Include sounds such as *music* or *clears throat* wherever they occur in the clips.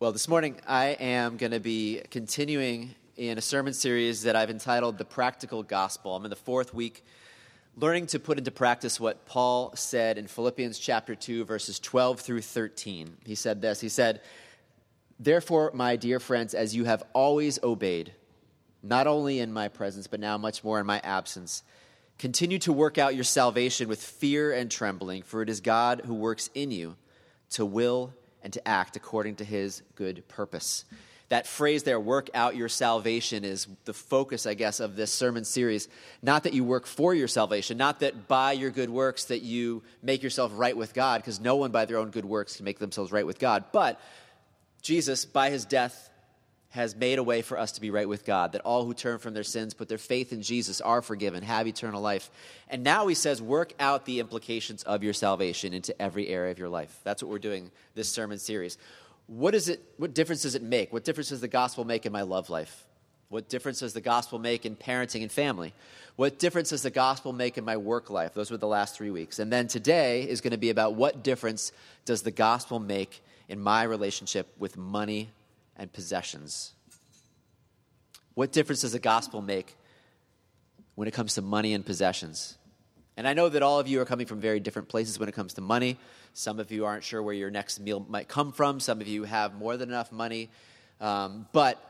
Well, this morning I am going to be continuing in a sermon series that I've entitled The Practical Gospel. I'm in the fourth week, learning to put into practice what Paul said in Philippians chapter 2, verses 12 through 13. He said this He said, Therefore, my dear friends, as you have always obeyed, not only in my presence, but now much more in my absence, continue to work out your salvation with fear and trembling, for it is God who works in you to will and to act according to his good purpose. That phrase there, work out your salvation, is the focus, I guess, of this sermon series. Not that you work for your salvation, not that by your good works that you make yourself right with God, because no one by their own good works can make themselves right with God. But Jesus, by his death, has made a way for us to be right with God, that all who turn from their sins, put their faith in Jesus, are forgiven, have eternal life. And now he says, work out the implications of your salvation into every area of your life. That's what we're doing this sermon series. What, is it, what difference does it make? What difference does the gospel make in my love life? What difference does the gospel make in parenting and family? What difference does the gospel make in my work life? Those were the last three weeks. And then today is going to be about what difference does the gospel make in my relationship with money and possessions. What difference does the gospel make when it comes to money and possessions? And I know that all of you are coming from very different places when it comes to money. Some of you aren't sure where your next meal might come from. Some of you have more than enough money. Um, but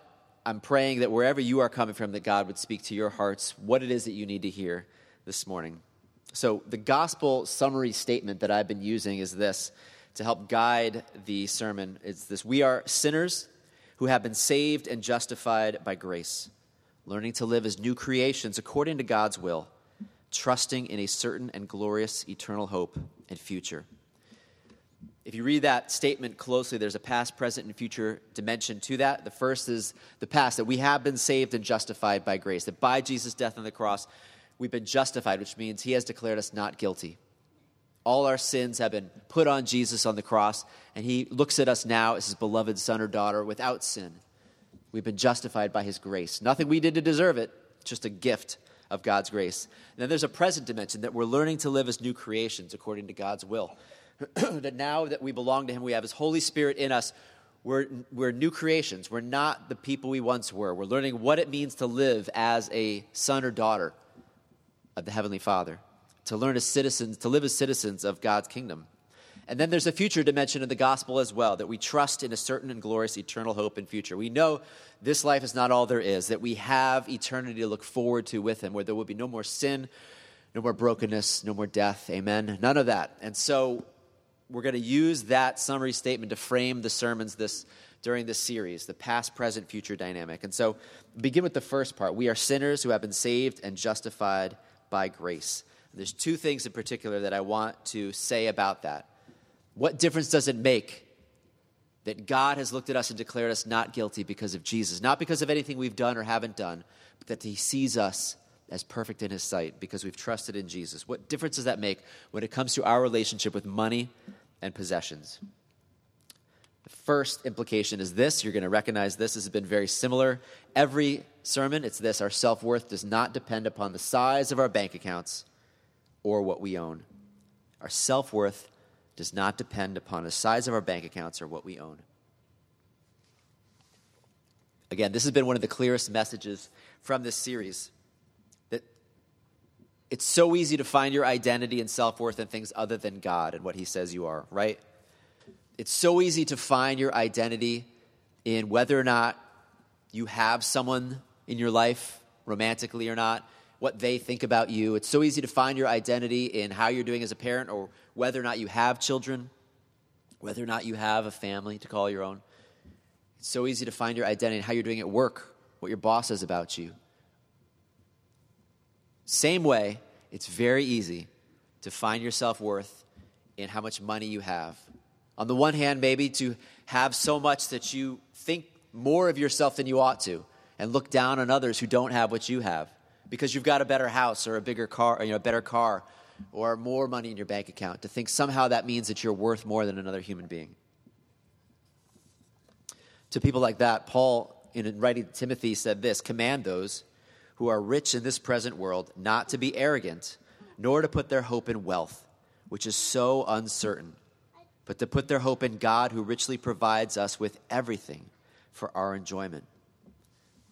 I'm praying that wherever you are coming from, that God would speak to your hearts what it is that you need to hear this morning. So, the gospel summary statement that I've been using is this to help guide the sermon. It's this We are sinners who have been saved and justified by grace, learning to live as new creations according to God's will, trusting in a certain and glorious eternal hope and future. If you read that statement closely, there's a past, present, and future dimension to that. The first is the past, that we have been saved and justified by grace, that by Jesus' death on the cross, we've been justified, which means he has declared us not guilty. All our sins have been put on Jesus on the cross, and he looks at us now as his beloved son or daughter without sin. We've been justified by his grace. Nothing we did to deserve it, just a gift of God's grace. And then there's a present dimension that we're learning to live as new creations according to God's will. *clears throat* that now that we belong to him, we have his Holy Spirit in us. We're, we're new creations. We're not the people we once were. We're learning what it means to live as a son or daughter of the Heavenly Father to learn as citizens, to live as citizens of God's kingdom. And then there's a future dimension of the gospel as well, that we trust in a certain and glorious eternal hope and future. We know this life is not all there is, that we have eternity to look forward to with Him, where there will be no more sin, no more brokenness, no more death. Amen. None of that. And so we're going to use that summary statement to frame the sermons this during this series, the past, present, future dynamic. And so begin with the first part. We are sinners who have been saved and justified by grace. There's two things in particular that I want to say about that. What difference does it make that God has looked at us and declared us not guilty because of Jesus? Not because of anything we've done or haven't done, but that He sees us as perfect in His sight because we've trusted in Jesus. What difference does that make when it comes to our relationship with money and possessions? The first implication is this. You're going to recognize this. This has been very similar. Every sermon, it's this our self worth does not depend upon the size of our bank accounts or what we own. Our self worth does not depend upon the size of our bank accounts or what we own. Again, this has been one of the clearest messages from this series that it's so easy to find your identity and self worth in things other than God and what He says you are, right? It's so easy to find your identity in whether or not you have someone in your life, romantically or not, what they think about you. It's so easy to find your identity in how you're doing as a parent or whether or not you have children, whether or not you have a family to call your own. It's so easy to find your identity in how you're doing at work, what your boss says about you. Same way, it's very easy to find your self worth in how much money you have. On the one hand, maybe to have so much that you think more of yourself than you ought to and look down on others who don't have what you have because you've got a better house or a bigger car, or, you know, a better car or more money in your bank account, to think somehow that means that you're worth more than another human being. To people like that, Paul, in writing to Timothy, said this Command those who are rich in this present world not to be arrogant, nor to put their hope in wealth, which is so uncertain, but to put their hope in God who richly provides us with everything for our enjoyment.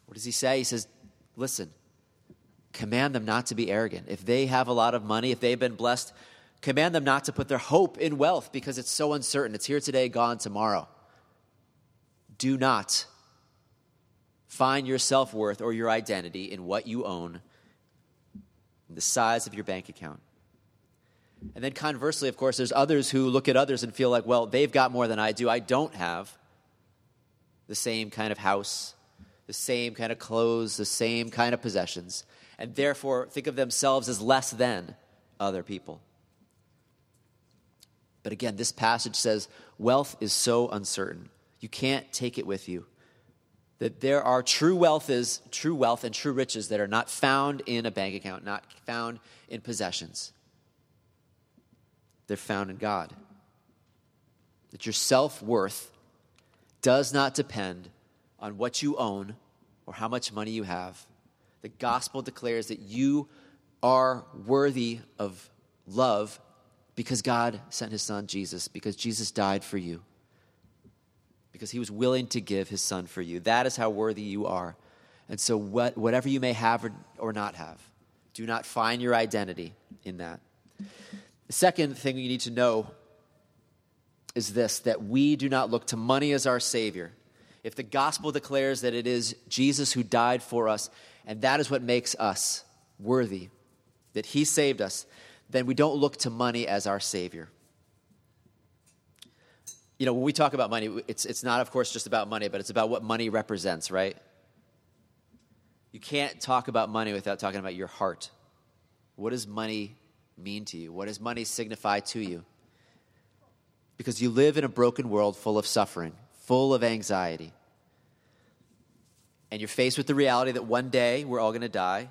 What does he say? He says, Listen, command them not to be arrogant. If they have a lot of money, if they've been blessed, command them not to put their hope in wealth because it's so uncertain. It's here today, gone tomorrow. Do not find your self worth or your identity in what you own, the size of your bank account. And then conversely, of course, there's others who look at others and feel like, well, they've got more than I do. I don't have the same kind of house, the same kind of clothes, the same kind of possessions, and therefore think of themselves as less than other people. But again, this passage says wealth is so uncertain. You can't take it with you. That there are true wealth is true wealth and true riches that are not found in a bank account, not found in possessions. They're found in God. That your self worth does not depend on what you own or how much money you have. The gospel declares that you are worthy of love because God sent his son Jesus, because Jesus died for you, because he was willing to give his son for you. That is how worthy you are. And so, what, whatever you may have or, or not have, do not find your identity in that. The second thing you need to know is this that we do not look to money as our Savior. If the gospel declares that it is Jesus who died for us, and that is what makes us worthy, that He saved us, then we don't look to money as our Savior. You know, when we talk about money, it's, it's not, of course, just about money, but it's about what money represents, right? You can't talk about money without talking about your heart. What does money mean to you? What does money signify to you? Because you live in a broken world full of suffering, full of anxiety. And you're faced with the reality that one day we're all going to die.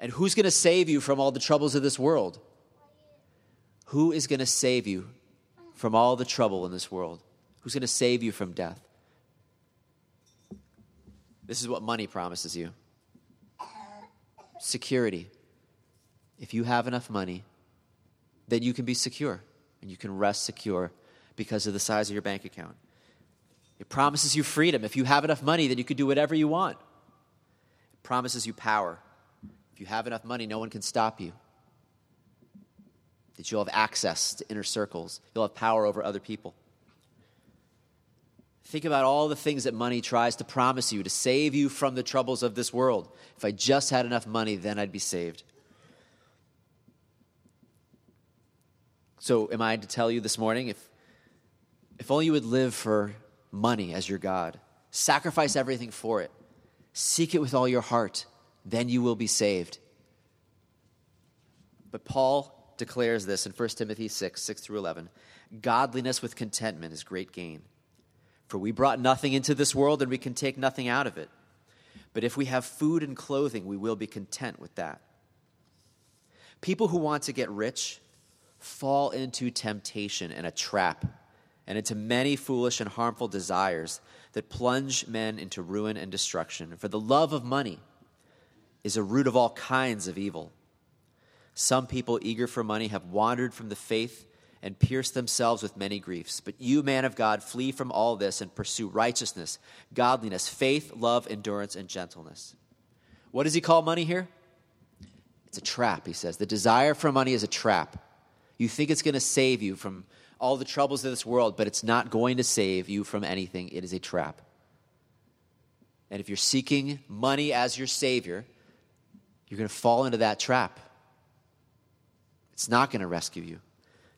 And who's going to save you from all the troubles of this world? Who is going to save you from all the trouble in this world? Who's going to save you from death? This is what money promises you security if you have enough money, then you can be secure and you can rest secure because of the size of your bank account. It promises you freedom. If you have enough money, then you can do whatever you want. It promises you power. If you have enough money, no one can stop you. That you'll have access to inner circles, you'll have power over other people. Think about all the things that money tries to promise you to save you from the troubles of this world. If I just had enough money, then I'd be saved. So, am I to tell you this morning if, if only you would live for money as your God, sacrifice everything for it, seek it with all your heart, then you will be saved. But Paul declares this in 1 Timothy 6 6 through 11 Godliness with contentment is great gain. For we brought nothing into this world and we can take nothing out of it. But if we have food and clothing, we will be content with that. People who want to get rich fall into temptation and a trap, and into many foolish and harmful desires that plunge men into ruin and destruction. For the love of money is a root of all kinds of evil. Some people eager for money have wandered from the faith and pierced themselves with many griefs. But you, man of God, flee from all this and pursue righteousness, godliness, faith, love, endurance, and gentleness. What does he call money here? It's a trap, he says. The desire for money is a trap. You think it's going to save you from all the troubles of this world, but it's not going to save you from anything. It is a trap. And if you're seeking money as your Savior, you're going to fall into that trap. It's not going to rescue you.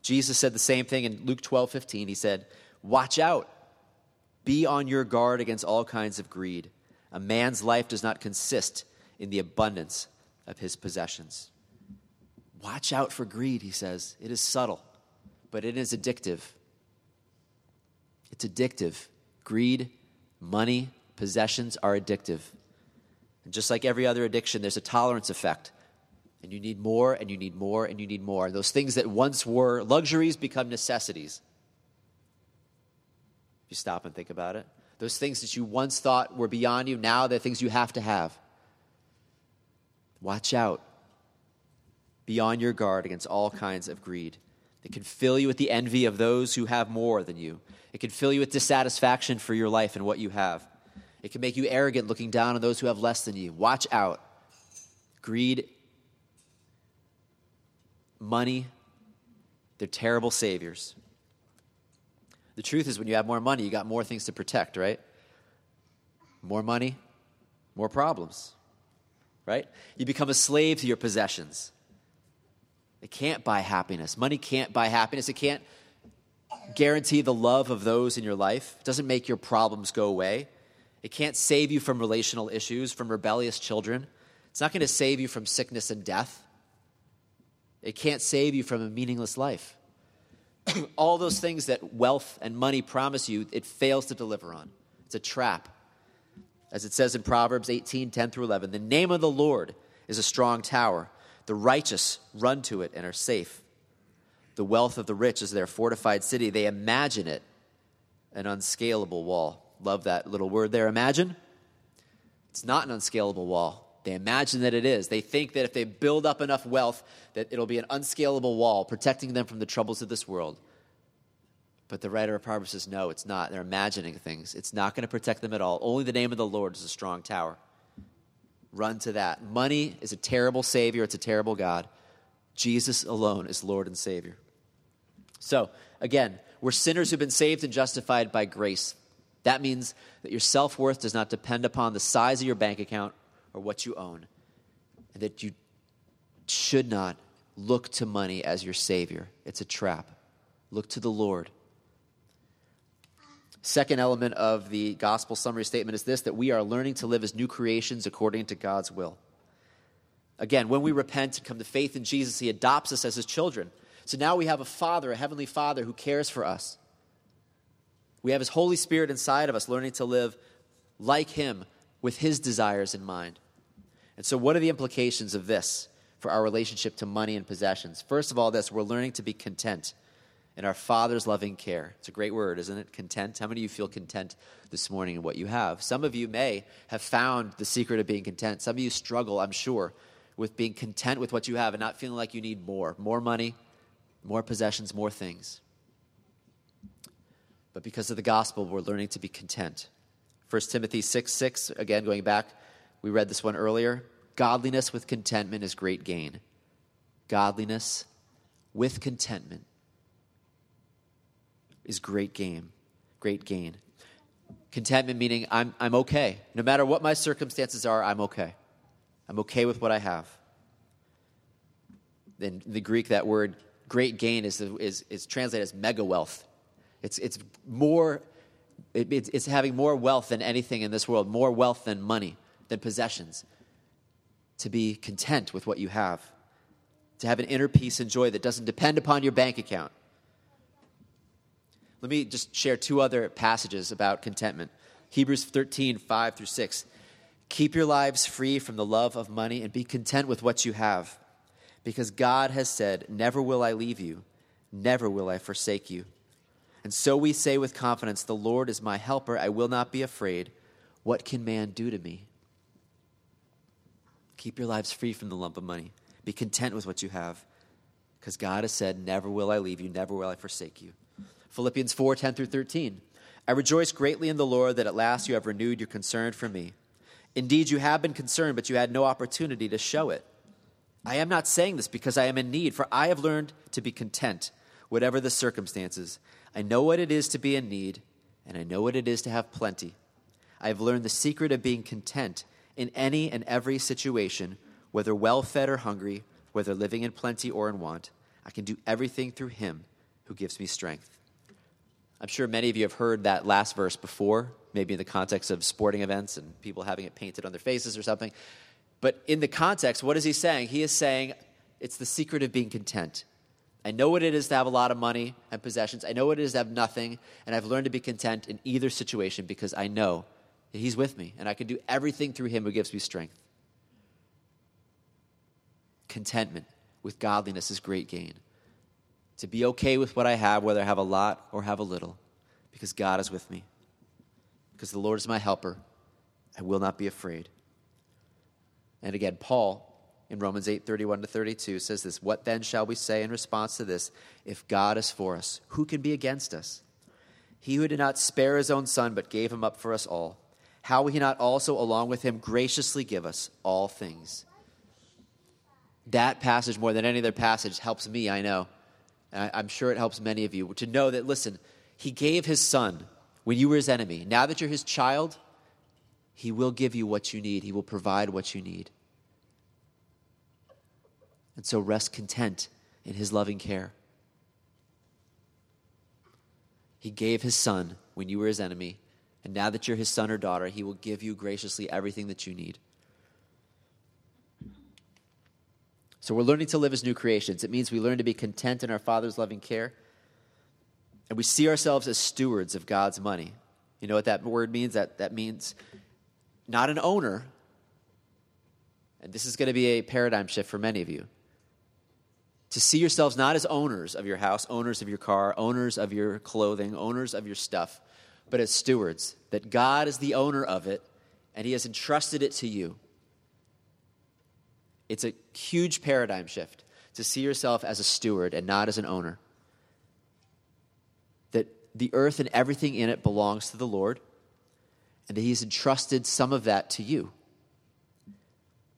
Jesus said the same thing in Luke 12 15. He said, Watch out, be on your guard against all kinds of greed. A man's life does not consist in the abundance of his possessions. Watch out for greed, he says. It is subtle, but it is addictive. It's addictive. Greed, money, possessions are addictive. And just like every other addiction, there's a tolerance effect. And you need more, and you need more, and you need more. Those things that once were luxuries become necessities. If you stop and think about it, those things that you once thought were beyond you, now they're things you have to have. Watch out. Be on your guard against all kinds of greed. It can fill you with the envy of those who have more than you. It can fill you with dissatisfaction for your life and what you have. It can make you arrogant looking down on those who have less than you. Watch out. Greed, money, they're terrible saviors. The truth is, when you have more money, you got more things to protect, right? More money, more problems, right? You become a slave to your possessions. It can't buy happiness. Money can't buy happiness. It can't guarantee the love of those in your life. It doesn't make your problems go away. It can't save you from relational issues, from rebellious children. It's not going to save you from sickness and death. It can't save you from a meaningless life. *clears throat* All those things that wealth and money promise you, it fails to deliver on. It's a trap. As it says in Proverbs 18 10 through 11, the name of the Lord is a strong tower. The righteous run to it and are safe. The wealth of the rich is their fortified city. They imagine it an unscalable wall. Love that little word there, imagine. It's not an unscalable wall. They imagine that it is. They think that if they build up enough wealth, that it'll be an unscalable wall protecting them from the troubles of this world. But the writer of Proverbs says, no, it's not. They're imagining things. It's not going to protect them at all. Only the name of the Lord is a strong tower. Run to that. Money is a terrible Savior, it's a terrible God. Jesus alone is Lord and Savior. So, again, we're sinners who've been saved and justified by grace. That means that your self worth does not depend upon the size of your bank account or what you own, and that you should not look to money as your Savior. It's a trap. Look to the Lord. Second element of the gospel summary statement is this that we are learning to live as new creations according to God's will. Again, when we repent and come to faith in Jesus, He adopts us as His children. So now we have a Father, a Heavenly Father, who cares for us. We have His Holy Spirit inside of us, learning to live like Him with His desires in mind. And so, what are the implications of this for our relationship to money and possessions? First of all, this we're learning to be content in our Father's loving care. It's a great word, isn't it? Content. How many of you feel content this morning in what you have? Some of you may have found the secret of being content. Some of you struggle, I'm sure, with being content with what you have and not feeling like you need more more money, more possessions, more things. But because of the gospel, we're learning to be content. 1 Timothy 6 6, again, going back, we read this one earlier. Godliness with contentment is great gain. Godliness with contentment is great gain. Great gain. Contentment meaning I'm, I'm okay. No matter what my circumstances are, I'm okay. I'm okay with what I have. In the Greek, that word great gain is, is, is translated as mega wealth. It's, it's more, it, it's, it's having more wealth than anything in this world, more wealth than money, than possessions. To be content with what you have, to have an inner peace and joy that doesn't depend upon your bank account. Let me just share two other passages about contentment Hebrews 13, 5 through 6. Keep your lives free from the love of money and be content with what you have, because God has said, Never will I leave you, never will I forsake you. And so we say with confidence, The Lord is my helper, I will not be afraid. What can man do to me? Keep your lives free from the lump of money. Be content with what you have, because God has said, Never will I leave you, never will I forsake you. Philippians 4 10 through 13. I rejoice greatly in the Lord that at last you have renewed your concern for me. Indeed, you have been concerned, but you had no opportunity to show it. I am not saying this because I am in need, for I have learned to be content, whatever the circumstances. I know what it is to be in need, and I know what it is to have plenty. I have learned the secret of being content in any and every situation, whether well fed or hungry, whether living in plenty or in want. I can do everything through Him who gives me strength. I'm sure many of you have heard that last verse before, maybe in the context of sporting events and people having it painted on their faces or something. But in the context, what is he saying? He is saying it's the secret of being content. I know what it is to have a lot of money and possessions. I know what it is to have nothing, and I've learned to be content in either situation because I know that He's with me, and I can do everything through Him who gives me strength. Contentment with godliness is great gain. To be okay with what I have, whether I have a lot or have a little, because God is with me because the Lord is my helper. I will not be afraid. And again, Paul in Romans 8 31 to 32 says this What then shall we say in response to this? If God is for us, who can be against us? He who did not spare his own son, but gave him up for us all, how will he not also, along with him, graciously give us all things? That passage, more than any other passage, helps me, I know. And I, am sure it helps many of you to know that, listen, he gave his son when you were his enemy. Now that you're his child, he will give you what you need, he will provide what you need. And so rest content in his loving care. He gave his son when you were his enemy, and now that you're his son or daughter, he will give you graciously everything that you need. So we're learning to live as new creations. It means we learn to be content in our Father's loving care, and we see ourselves as stewards of God's money. You know what that word means? That, that means not an owner, and this is going to be a paradigm shift for many of you to see yourselves not as owners of your house, owners of your car, owners of your clothing, owners of your stuff, but as stewards, that God is the owner of it and He has entrusted it to you. It's a huge paradigm shift to see yourself as a steward and not as an owner. That the earth and everything in it belongs to the Lord, and that He has entrusted some of that to you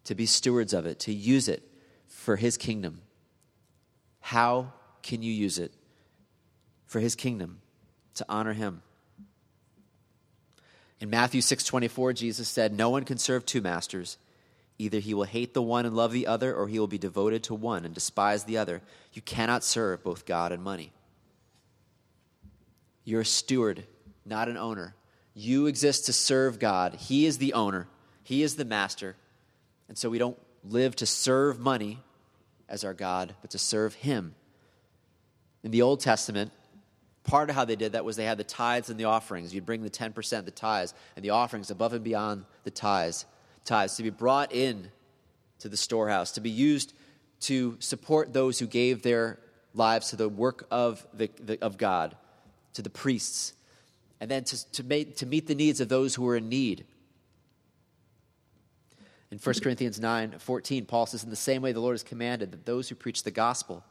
to be stewards of it, to use it for His kingdom. How can you use it for his kingdom to honor him? In Matthew 6:24 Jesus said, "No one can serve two masters. Either he will hate the one and love the other or he will be devoted to one and despise the other. You cannot serve both God and money." You're a steward, not an owner. You exist to serve God. He is the owner. He is the master. And so we don't live to serve money as our God, but to serve Him. In the Old Testament, part of how they did that was they had the tithes and the offerings. You'd bring the 10%, the tithes, and the offerings above and beyond the tithes, tithes to be brought in to the storehouse, to be used to support those who gave their lives to the work of, the, the of God, to the priests, and then to, to, make, to meet the needs of those who were in need. In 1 Corinthians 9 14, Paul says, In the same way the Lord has commanded that those who preach the gospel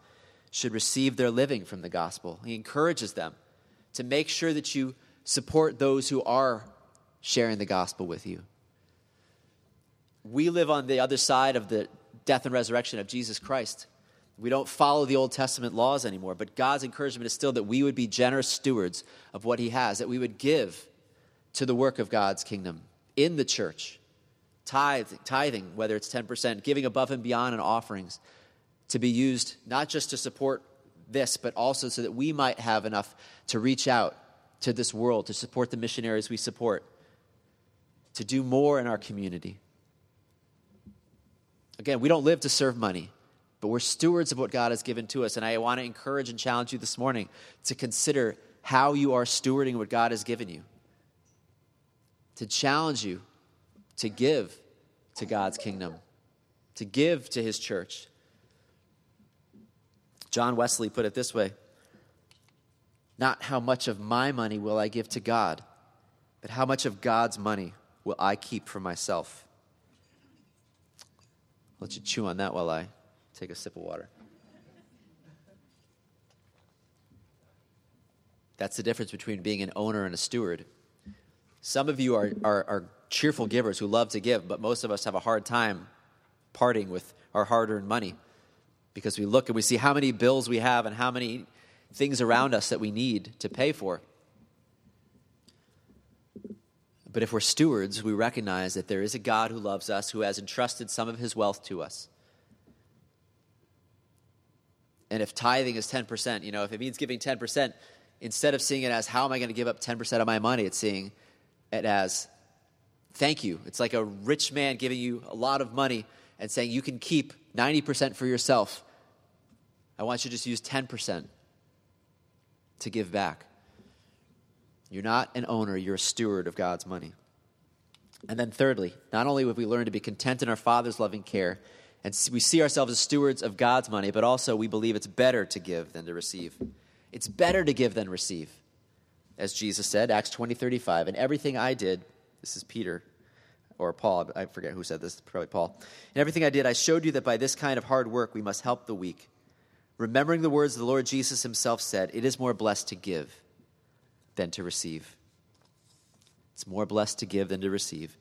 should receive their living from the gospel. He encourages them to make sure that you support those who are sharing the gospel with you. We live on the other side of the death and resurrection of Jesus Christ. We don't follow the Old Testament laws anymore, but God's encouragement is still that we would be generous stewards of what He has, that we would give to the work of God's kingdom in the church tithing, tithing, whether it's 10%, giving above and beyond in offerings, to be used not just to support this, but also so that we might have enough to reach out to this world, to support the missionaries we support, to do more in our community. Again, we don't live to serve money, but we're stewards of what God has given to us. And I want to encourage and challenge you this morning to consider how you are stewarding what God has given you. To challenge you to give to God's kingdom, to give to his church. John Wesley put it this way Not how much of my money will I give to God, but how much of God's money will I keep for myself? I'll let you chew on that while I take a sip of water. That's the difference between being an owner and a steward. Some of you are, are, are cheerful givers who love to give, but most of us have a hard time parting with our hard earned money because we look and we see how many bills we have and how many things around us that we need to pay for. But if we're stewards, we recognize that there is a God who loves us, who has entrusted some of his wealth to us. And if tithing is 10%, you know, if it means giving 10%, instead of seeing it as how am I going to give up 10% of my money, it's seeing it as thank you. It's like a rich man giving you a lot of money and saying you can keep 90% for yourself. I want you to just use 10% to give back. You're not an owner, you're a steward of God's money. And then, thirdly, not only have we learned to be content in our Father's loving care, and we see ourselves as stewards of God's money, but also we believe it's better to give than to receive. It's better to give than receive. As Jesus said, Acts 20 35, and everything I did, this is Peter or Paul, I forget who said this, probably Paul. And everything I did, I showed you that by this kind of hard work we must help the weak. Remembering the words the Lord Jesus himself said, it is more blessed to give than to receive. It's more blessed to give than to receive.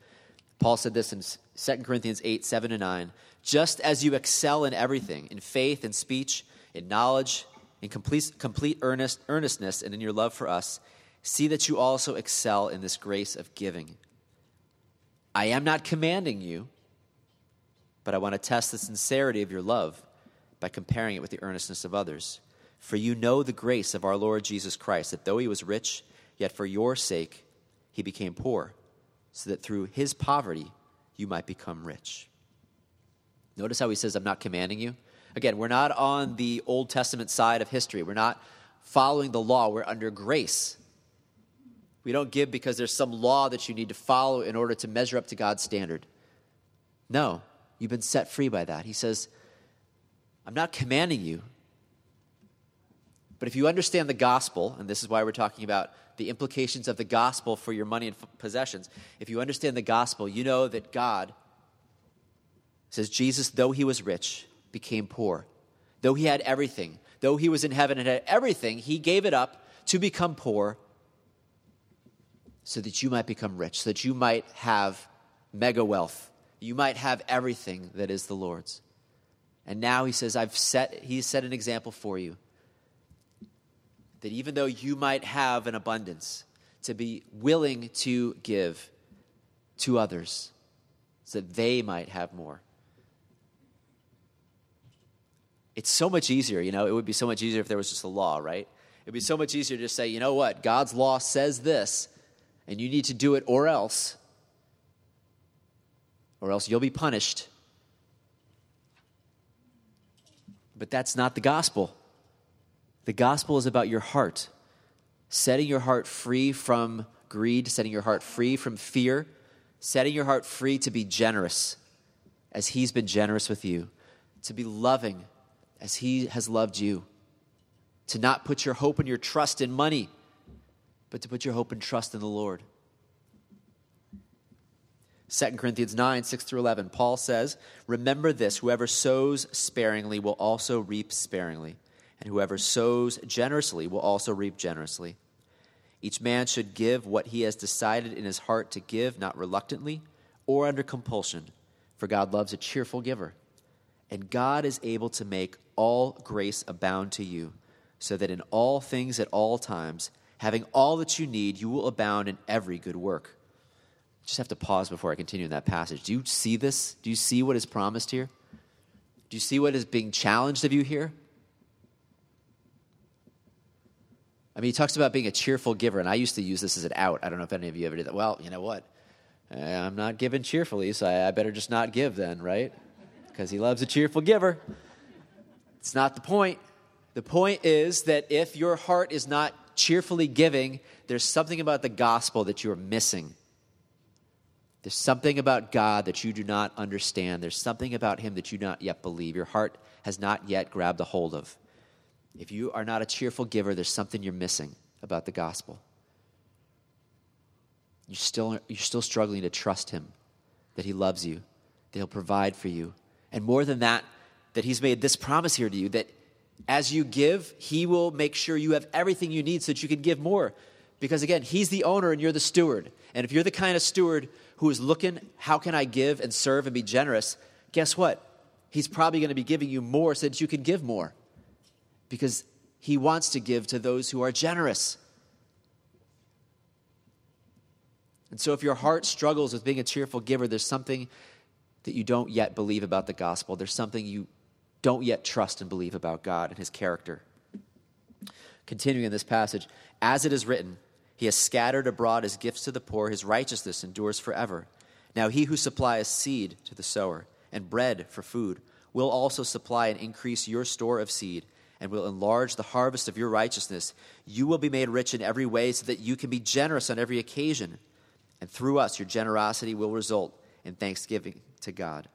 Paul said this in 2 Corinthians 8, 7 and 9. Just as you excel in everything, in faith, in speech, in knowledge, in complete, complete earnest, earnestness, and in your love for us, see that you also excel in this grace of giving. I am not commanding you, but I want to test the sincerity of your love by comparing it with the earnestness of others. For you know the grace of our Lord Jesus Christ, that though he was rich, yet for your sake he became poor, so that through his poverty you might become rich. Notice how he says, I'm not commanding you. Again, we're not on the Old Testament side of history. We're not following the law. We're under grace. We don't give because there's some law that you need to follow in order to measure up to God's standard. No, you've been set free by that. He says, I'm not commanding you. But if you understand the gospel, and this is why we're talking about the implications of the gospel for your money and possessions, if you understand the gospel, you know that God says, Jesus, though he was rich, became poor. Though he had everything, though he was in heaven and had everything, he gave it up to become poor so that you might become rich, so that you might have mega wealth. You might have everything that is the Lord's. And now he says, I've set, he's set an example for you. That even though you might have an abundance, to be willing to give to others so that they might have more. It's so much easier, you know, it would be so much easier if there was just a law, right? It would be so much easier to just say, you know what, God's law says this, and you need to do it or else, or else you'll be punished. But that's not the gospel. The gospel is about your heart, setting your heart free from greed, setting your heart free from fear, setting your heart free to be generous as He's been generous with you, to be loving as He has loved you, to not put your hope and your trust in money, but to put your hope and trust in the Lord. 2 Corinthians 9, 6 through 11, Paul says, Remember this whoever sows sparingly will also reap sparingly, and whoever sows generously will also reap generously. Each man should give what he has decided in his heart to give, not reluctantly or under compulsion, for God loves a cheerful giver. And God is able to make all grace abound to you, so that in all things at all times, having all that you need, you will abound in every good work just have to pause before I continue in that passage. Do you see this? Do you see what is promised here? Do you see what is being challenged of you here? I mean, he talks about being a cheerful giver, and I used to use this as an out. I don't know if any of you ever did that. Well, you know what? Eh, I'm not giving cheerfully, so I better just not give then, right? Because he loves a cheerful giver. It's not the point. The point is that if your heart is not cheerfully giving, there's something about the gospel that you're missing. There's something about God that you do not understand. There's something about Him that you not yet believe. Your heart has not yet grabbed a hold of. If you are not a cheerful giver, there's something you're missing about the gospel. You're still, you're still struggling to trust Him, that He loves you, that He'll provide for you. And more than that, that He's made this promise here to you that as you give, He will make sure you have everything you need so that you can give more. Because again, He's the owner and you're the steward. And if you're the kind of steward who is looking, how can I give and serve and be generous? Guess what? He's probably going to be giving you more so that you can give more. Because He wants to give to those who are generous. And so, if your heart struggles with being a cheerful giver, there's something that you don't yet believe about the gospel. There's something you don't yet trust and believe about God and His character. Continuing in this passage, as it is written, he has scattered abroad his gifts to the poor, his righteousness endures forever. Now he who supplies seed to the sower and bread for food will also supply and increase your store of seed and will enlarge the harvest of your righteousness. You will be made rich in every way so that you can be generous on every occasion. And through us, your generosity will result in thanksgiving to God.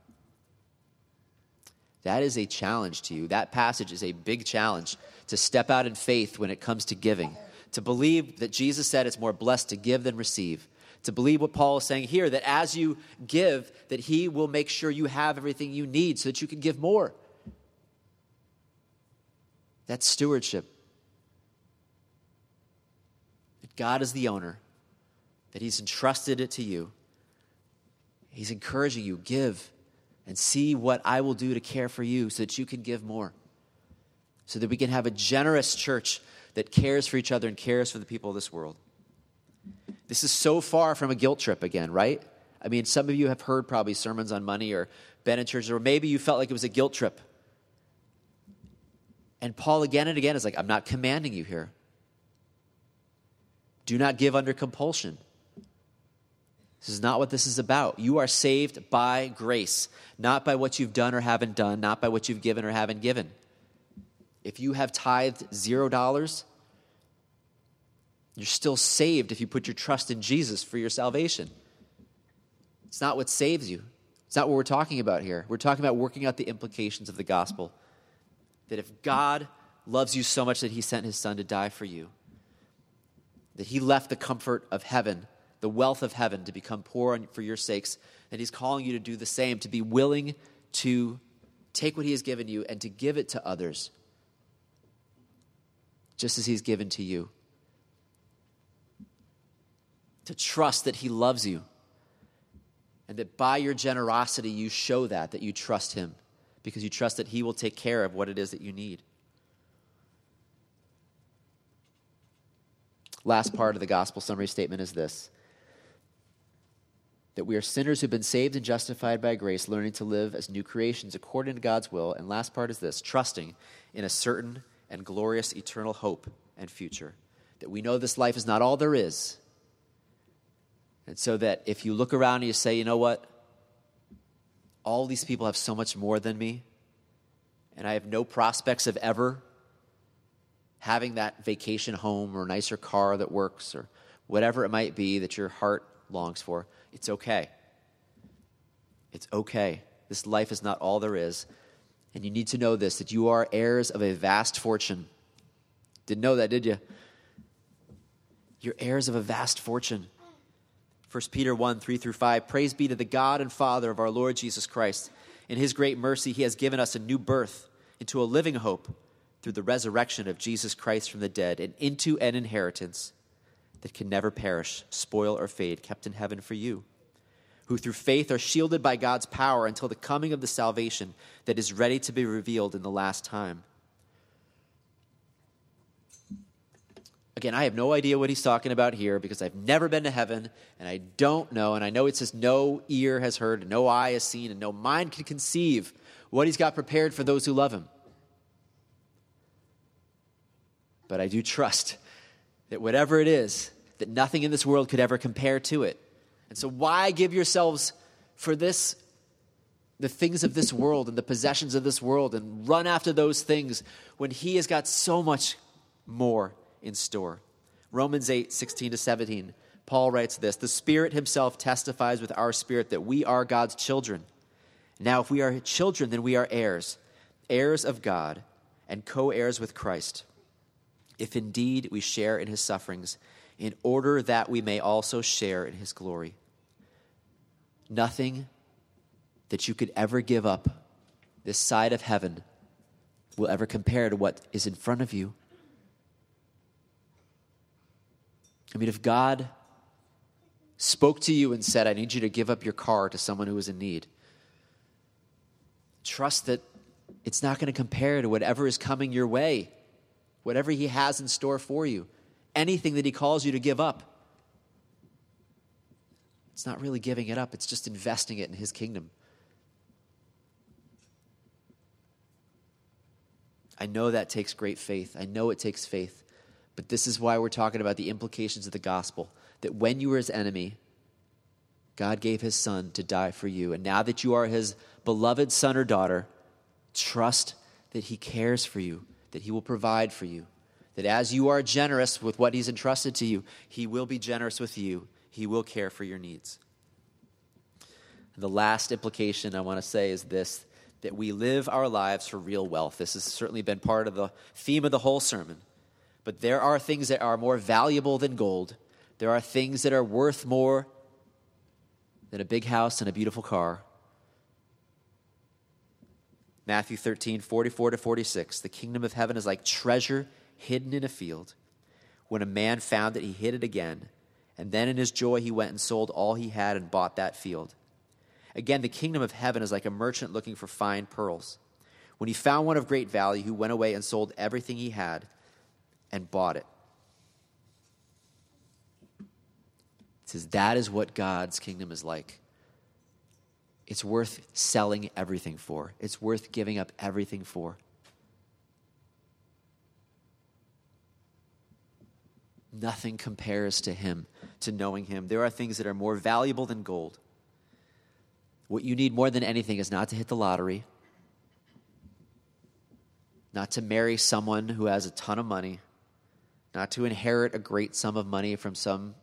That is a challenge to you. That passage is a big challenge to step out in faith when it comes to giving to believe that Jesus said it's more blessed to give than receive, To believe what Paul is saying here, that as you give, that he will make sure you have everything you need so that you can give more. That's stewardship. That God is the owner, that he's entrusted it to you. He's encouraging you, give and see what I will do to care for you so that you can give more. So that we can have a generous church that cares for each other and cares for the people of this world. This is so far from a guilt trip again, right? I mean, some of you have heard probably sermons on money or been in churches, or maybe you felt like it was a guilt trip. And Paul again and again is like, I'm not commanding you here. Do not give under compulsion. This is not what this is about. You are saved by grace, not by what you've done or haven't done, not by what you've given or haven't given. If you have tithed zero dollars, you're still saved if you put your trust in Jesus for your salvation. It's not what saves you. It's not what we're talking about here. We're talking about working out the implications of the gospel. That if God loves you so much that he sent his son to die for you, that he left the comfort of heaven the wealth of heaven to become poor for your sakes. And he's calling you to do the same, to be willing to take what he has given you and to give it to others, just as he's given to you. To trust that he loves you and that by your generosity you show that, that you trust him because you trust that he will take care of what it is that you need. Last part of the gospel summary statement is this that we are sinners who've been saved and justified by grace, learning to live as new creations according to God's will. And last part is this trusting in a certain and glorious eternal hope and future. That we know this life is not all there is. And so that if you look around and you say, you know what? All these people have so much more than me, and I have no prospects of ever having that vacation home or nicer car that works or whatever it might be that your heart longs for. It's okay. It's okay. This life is not all there is. And you need to know this that you are heirs of a vast fortune. Didn't know that, did you? You're heirs of a vast fortune. 1 Peter 1 3 through 5. Praise be to the God and Father of our Lord Jesus Christ. In his great mercy, he has given us a new birth into a living hope through the resurrection of Jesus Christ from the dead and into an inheritance that can never perish, spoil, or fade, kept in heaven for you, who through faith are shielded by God's power until the coming of the salvation that is ready to be revealed in the last time. Again, I have no idea what he's talking about here because I've never been to heaven and I don't know. And I know it says no ear has heard, no eye has seen, and no mind can conceive what he's got prepared for those who love him. But I do trust that whatever it is, that nothing in this world could ever compare to it. And so, why give yourselves for this, the things of this world and the possessions of this world, and run after those things when He has got so much more in store? Romans 8, 16 to 17, Paul writes this The Spirit Himself testifies with our spirit that we are God's children. Now, if we are children, then we are heirs, heirs of God, and co heirs with Christ if indeed we share in his sufferings, in order that we may also share in his glory. Nothing that you could ever give up this side of heaven will ever compare to what is in front of you. I mean, if God spoke to you and said, I need you to give up your car to someone who is in need, trust that it's not going to compare to whatever is coming your way whatever He has in store for you, anything that He calls you to give up. It's not really giving it up, it's just investing it in His kingdom. I know that takes great faith. I know it takes faith. But this is why we're talking about the implications of the gospel that when you were his enemy, God gave his son to die for you. And now that you are his beloved son or daughter, trust that he cares for you, that He will provide for you. That as you are generous with what He's entrusted to you, He will be generous with you. He will care for your needs. And the last implication I want to say is this that we live our lives for real wealth. This has certainly been part of the theme of the whole sermon. But there are things that are more valuable than gold, There are things that are worth more than a big house and a beautiful car. Matthew 13, 44 to 46. The kingdom of heaven is like treasure hidden in a field. When a man found it, he hid it again. And then in his joy, he went and sold all he had and bought that field. Again, the kingdom of heaven is like a merchant looking for fine pearls. When he found one of great value, he went away and sold everything he had and bought it. It says that is what God's kingdom is like it's worth selling everything for, it's worth giving up everything for. Nothing compares to Him, to knowing Him. There are things that are more valuable than gold. What you need more than anything is not to hit the lottery, not to marry someone who has a ton of money, not to inherit a great sum of money from some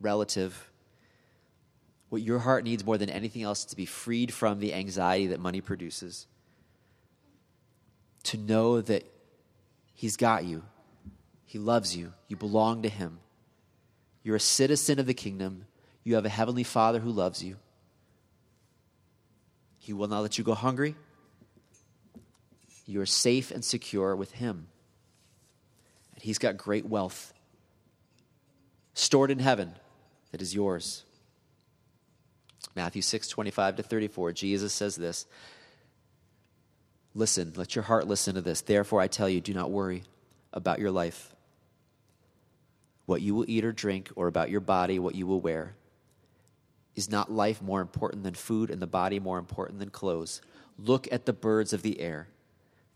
relative. What your heart needs more than anything else is to be freed from the anxiety that money produces. To know that He's got you, He loves you, you belong to Him. You're a citizen of the kingdom, you have a heavenly Father who loves you. He will not let you go hungry. You are safe and secure with Him. And He's got great wealth stored in heaven that is yours. Matthew 6, 25 to 34, Jesus says this Listen, let your heart listen to this. Therefore, I tell you, do not worry about your life, what you will eat or drink, or about your body, what you will wear. Is not life more important than food, and the body more important than clothes? Look at the birds of the air.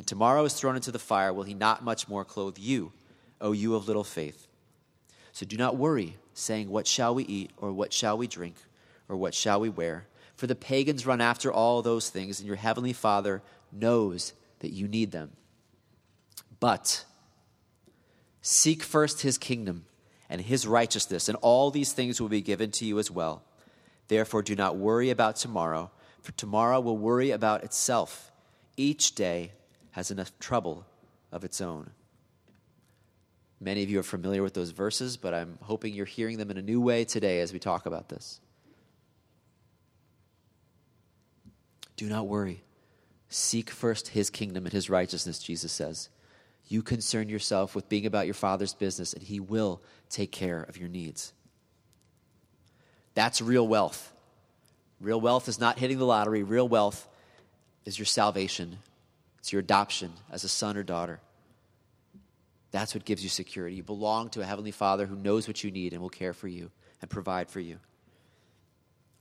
and tomorrow is thrown into the fire, will he not much more clothe you, O you of little faith? So do not worry, saying, What shall we eat, or what shall we drink, or what shall we wear? For the pagans run after all those things, and your heavenly Father knows that you need them. But seek first his kingdom and his righteousness, and all these things will be given to you as well. Therefore, do not worry about tomorrow, for tomorrow will worry about itself. Each day has enough trouble of its own. Many of you are familiar with those verses, but I'm hoping you're hearing them in a new way today as we talk about this. Do not worry. Seek first his kingdom and his righteousness, Jesus says. You concern yourself with being about your Father's business, and he will take care of your needs. That's real wealth. Real wealth is not hitting the lottery, real wealth is your salvation, it's your adoption as a son or daughter. That's what gives you security. You belong to a Heavenly Father who knows what you need and will care for you and provide for you.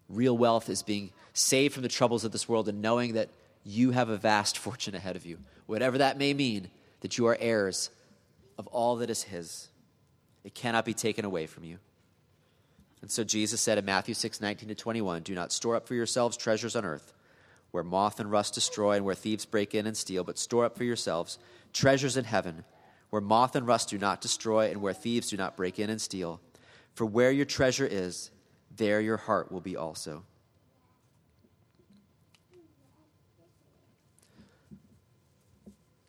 Real wealth is being saved from the troubles of this world and knowing that you have a vast fortune ahead of you, whatever that may mean, that you are heirs of all that is His. It cannot be taken away from you. And so Jesus said in Matthew 6 19 to 21, Do not store up for yourselves treasures on earth, where moth and rust destroy and where thieves break in and steal, but store up for yourselves treasures in heaven, where moth and rust do not destroy and where thieves do not break in and steal. For where your treasure is, there your heart will be also.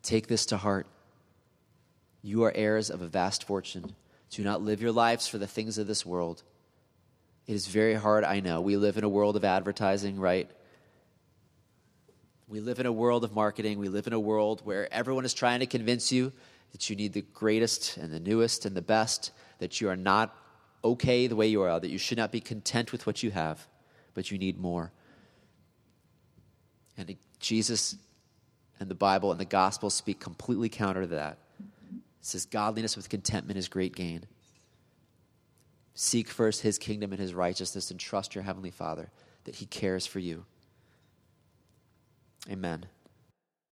Take this to heart. You are heirs of a vast fortune. Do not live your lives for the things of this world. It is very hard, I know. We live in a world of advertising, right? We live in a world of marketing. We live in a world where everyone is trying to convince you that you need the greatest and the newest and the best, that you are not okay the way you are, that you should not be content with what you have, but you need more. And Jesus and the Bible and the gospel speak completely counter to that. It says, Godliness with contentment is great gain. Seek first his kingdom and his righteousness and trust your heavenly Father that he cares for you. Amen.